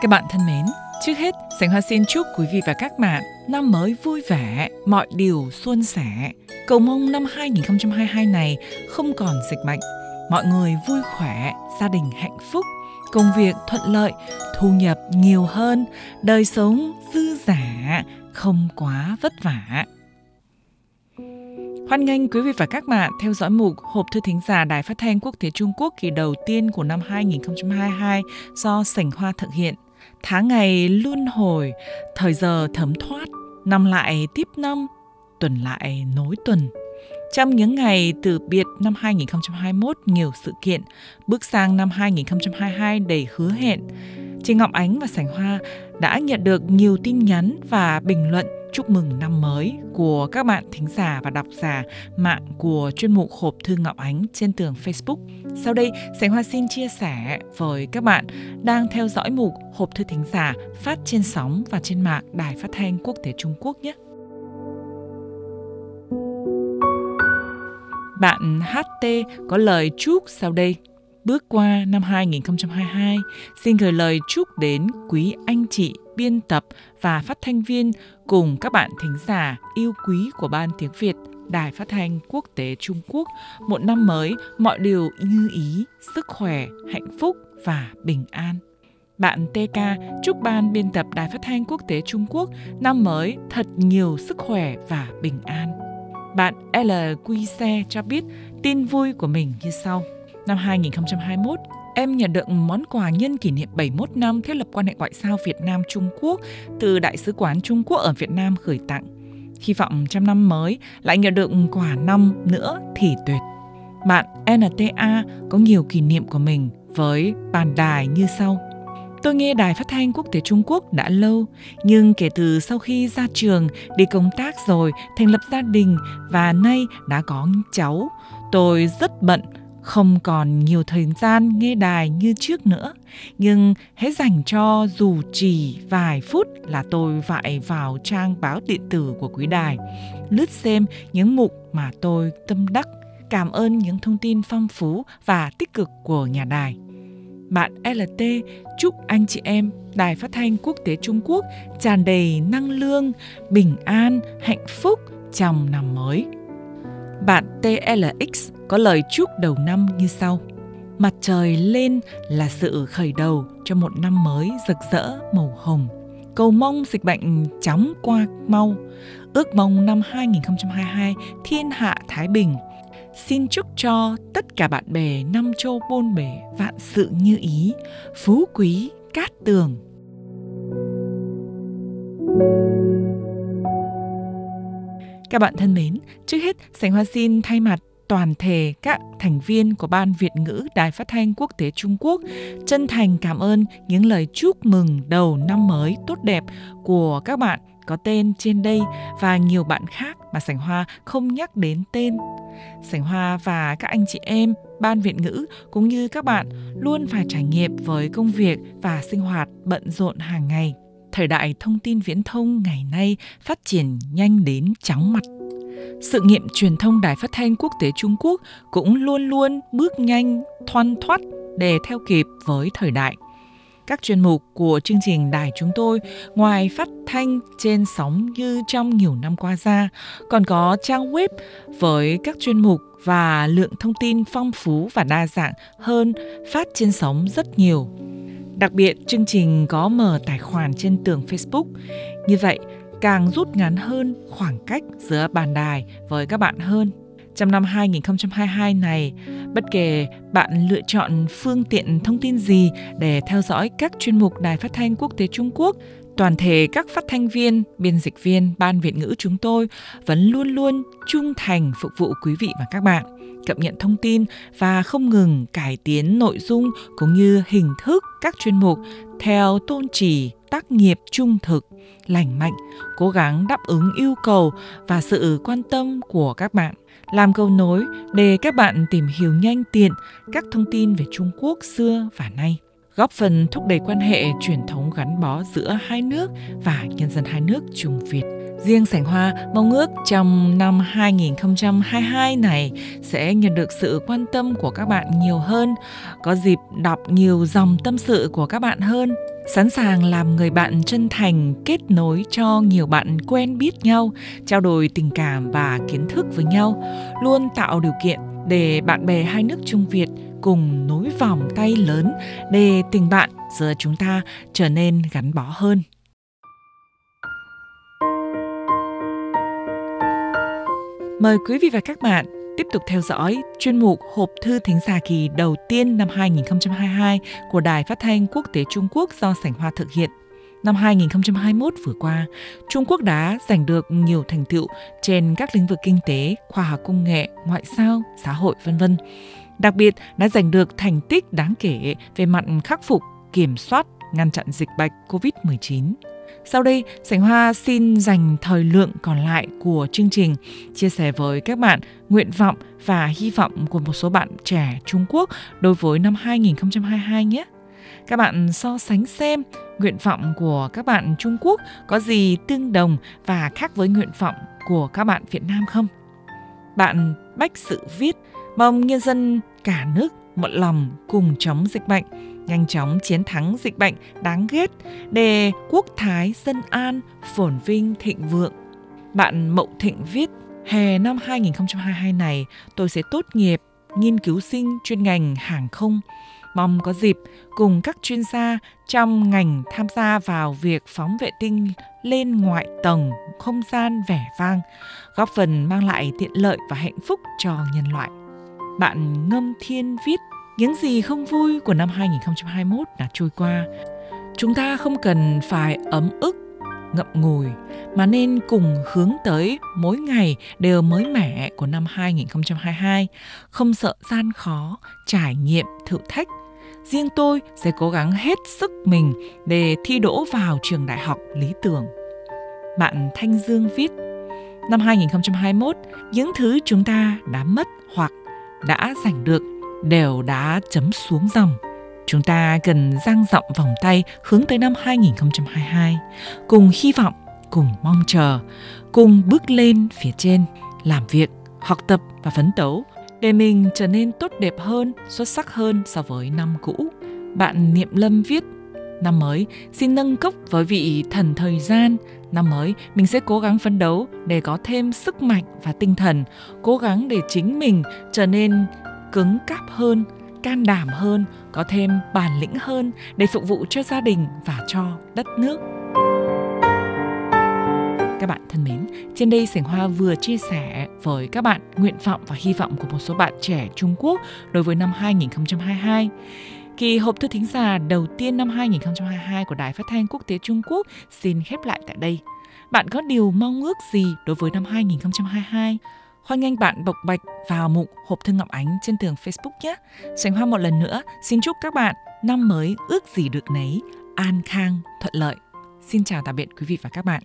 Các bạn thân mến, trước hết, Sảnh Hoa xin chúc quý vị và các bạn năm mới vui vẻ, mọi điều suôn sẻ. Cầu mong năm 2022 này không còn dịch bệnh, mọi người vui khỏe, gia đình hạnh phúc, công việc thuận lợi, thu nhập nhiều hơn, đời sống dư giả, không quá vất vả. Hoan nghênh quý vị và các bạn theo dõi mục Hộp thư thính giả Đài Phát thanh Quốc tế Trung Quốc kỳ đầu tiên của năm 2022 do Sảnh Hoa thực hiện. Tháng ngày luân hồi, thời giờ thấm thoát, năm lại tiếp năm, tuần lại nối tuần. Trong những ngày từ biệt năm 2021 nhiều sự kiện, bước sang năm 2022 đầy hứa hẹn. Chị Ngọc Ánh và Sảnh Hoa đã nhận được nhiều tin nhắn và bình luận chúc mừng năm mới của các bạn thính giả và độc giả mạng của chuyên mục Hộp Thư Ngọc Ánh trên tường Facebook. Sau đây, Sảnh Hoa xin chia sẻ với các bạn đang theo dõi mục Hộp Thư Thính giả phát trên sóng và trên mạng Đài Phát thanh Quốc tế Trung Quốc nhé. Bạn HT có lời chúc sau đây. Bước qua năm 2022, xin gửi lời chúc đến quý anh chị biên tập và phát thanh viên cùng các bạn thính giả yêu quý của Ban Tiếng Việt Đài Phát thanh Quốc tế Trung Quốc một năm mới mọi điều như ý, sức khỏe, hạnh phúc và bình an. Bạn TK chúc ban biên tập Đài Phát thanh Quốc tế Trung Quốc năm mới thật nhiều sức khỏe và bình an. Bạn LQC cho biết tin vui của mình như sau. Năm 2021, em nhận được món quà nhân kỷ niệm 71 năm thiết lập quan hệ ngoại giao Việt Nam Trung Quốc từ Đại sứ quán Trung Quốc ở Việt Nam gửi tặng. Hy vọng trong năm mới lại nhận được quà năm nữa thì tuyệt. Bạn NTA có nhiều kỷ niệm của mình với bàn đài như sau. Tôi nghe đài phát thanh quốc tế Trung Quốc đã lâu, nhưng kể từ sau khi ra trường, đi công tác rồi, thành lập gia đình và nay đã có cháu, tôi rất bận không còn nhiều thời gian nghe đài như trước nữa. Nhưng hãy dành cho dù chỉ vài phút là tôi vại vào trang báo điện tử của quý đài. Lướt xem những mục mà tôi tâm đắc. Cảm ơn những thông tin phong phú và tích cực của nhà đài. Bạn LT chúc anh chị em Đài Phát thanh Quốc tế Trung Quốc tràn đầy năng lượng, bình an, hạnh phúc trong năm mới. Bạn TLX có lời chúc đầu năm như sau. Mặt trời lên là sự khởi đầu cho một năm mới rực rỡ màu hồng. Cầu mong dịch bệnh chóng qua mau. Ước mong năm 2022 thiên hạ thái bình. Xin chúc cho tất cả bạn bè năm châu bôn bể vạn sự như ý, phú quý cát tường. Các bạn thân mến, trước hết Sành Hoa xin thay mặt toàn thể các thành viên của Ban Việt ngữ Đài Phát thanh Quốc tế Trung Quốc chân thành cảm ơn những lời chúc mừng đầu năm mới tốt đẹp của các bạn có tên trên đây và nhiều bạn khác mà Sảnh Hoa không nhắc đến tên. Sảnh Hoa và các anh chị em Ban Việt ngữ cũng như các bạn luôn phải trải nghiệm với công việc và sinh hoạt bận rộn hàng ngày. Thời đại thông tin viễn thông ngày nay phát triển nhanh đến chóng mặt sự nghiệp truyền thông Đài Phát thanh Quốc tế Trung Quốc cũng luôn luôn bước nhanh, thoăn thoắt để theo kịp với thời đại. Các chuyên mục của chương trình đài chúng tôi ngoài phát thanh trên sóng như trong nhiều năm qua ra, còn có trang web với các chuyên mục và lượng thông tin phong phú và đa dạng hơn phát trên sóng rất nhiều. Đặc biệt, chương trình có mở tài khoản trên tường Facebook. Như vậy, càng rút ngắn hơn khoảng cách giữa bàn đài với các bạn hơn. Trong năm 2022 này, bất kể bạn lựa chọn phương tiện thông tin gì để theo dõi các chuyên mục Đài Phát thanh Quốc tế Trung Quốc, toàn thể các phát thanh viên, biên dịch viên Ban Việt ngữ chúng tôi vẫn luôn luôn trung thành phục vụ quý vị và các bạn, cập nhật thông tin và không ngừng cải tiến nội dung cũng như hình thức các chuyên mục theo tôn chỉ tác nghiệp trung thực, lành mạnh, cố gắng đáp ứng yêu cầu và sự quan tâm của các bạn. Làm cầu nối để các bạn tìm hiểu nhanh tiện các thông tin về Trung Quốc xưa và nay góp phần thúc đẩy quan hệ truyền thống gắn bó giữa hai nước và nhân dân hai nước Trung Việt. Riêng Sảnh Hoa mong ước trong năm 2022 này sẽ nhận được sự quan tâm của các bạn nhiều hơn, có dịp đọc nhiều dòng tâm sự của các bạn hơn sẵn sàng làm người bạn chân thành kết nối cho nhiều bạn quen biết nhau, trao đổi tình cảm và kiến thức với nhau, luôn tạo điều kiện để bạn bè hai nước Trung Việt cùng nối vòng tay lớn để tình bạn giữa chúng ta trở nên gắn bó hơn. Mời quý vị và các bạn tiếp tục theo dõi chuyên mục Hộp thư thính giả kỳ đầu tiên năm 2022 của Đài Phát thanh Quốc tế Trung Quốc do Sảnh Hoa thực hiện. Năm 2021 vừa qua, Trung Quốc đã giành được nhiều thành tựu trên các lĩnh vực kinh tế, khoa học công nghệ, ngoại giao, xã hội vân vân. Đặc biệt đã giành được thành tích đáng kể về mặt khắc phục, kiểm soát, ngăn chặn dịch bệnh COVID-19. Sau đây, Sảnh Hoa xin dành thời lượng còn lại của chương trình chia sẻ với các bạn nguyện vọng và hy vọng của một số bạn trẻ Trung Quốc đối với năm 2022 nhé. Các bạn so sánh xem nguyện vọng của các bạn Trung Quốc có gì tương đồng và khác với nguyện vọng của các bạn Việt Nam không? Bạn Bách Sự viết, mong nhân dân cả nước một lòng cùng chống dịch bệnh nhanh chóng chiến thắng dịch bệnh đáng ghét để quốc thái dân an, phồn vinh thịnh vượng. Bạn Mậu Thịnh viết, hè năm 2022 này tôi sẽ tốt nghiệp nghiên cứu sinh chuyên ngành hàng không. Mong có dịp cùng các chuyên gia trong ngành tham gia vào việc phóng vệ tinh lên ngoại tầng không gian vẻ vang, góp phần mang lại tiện lợi và hạnh phúc cho nhân loại. Bạn Ngâm Thiên viết những gì không vui của năm 2021 đã trôi qua. Chúng ta không cần phải ấm ức, ngậm ngùi mà nên cùng hướng tới mỗi ngày đều mới mẻ của năm 2022, không sợ gian khó, trải nghiệm thử thách. Riêng tôi sẽ cố gắng hết sức mình để thi đỗ vào trường đại học lý tưởng. Bạn Thanh Dương viết, năm 2021, những thứ chúng ta đã mất hoặc đã giành được đều đã chấm xuống dòng. Chúng ta cần dang rộng vòng tay hướng tới năm 2022, cùng hy vọng, cùng mong chờ, cùng bước lên phía trên, làm việc, học tập và phấn đấu để mình trở nên tốt đẹp hơn, xuất sắc hơn so với năm cũ. Bạn Niệm Lâm viết, năm mới xin nâng cốc với vị thần thời gian, năm mới mình sẽ cố gắng phấn đấu để có thêm sức mạnh và tinh thần, cố gắng để chính mình trở nên cứng cáp hơn, can đảm hơn, có thêm bản lĩnh hơn để phục vụ cho gia đình và cho đất nước. Các bạn thân mến, trên đây Sảnh Hoa vừa chia sẻ với các bạn nguyện vọng và hy vọng của một số bạn trẻ Trung Quốc đối với năm 2022. Kỳ hộp thư thính giả đầu tiên năm 2022 của Đài Phát thanh Quốc tế Trung Quốc xin khép lại tại đây. Bạn có điều mong ước gì đối với năm 2022? Hoan nghênh bạn bộc bạch vào mục hộp thư Ngọc Ánh trên tường Facebook nhé. Sánh Hoa một lần nữa xin chúc các bạn năm mới ước gì được nấy, an khang, thuận lợi. Xin chào tạm biệt quý vị và các bạn.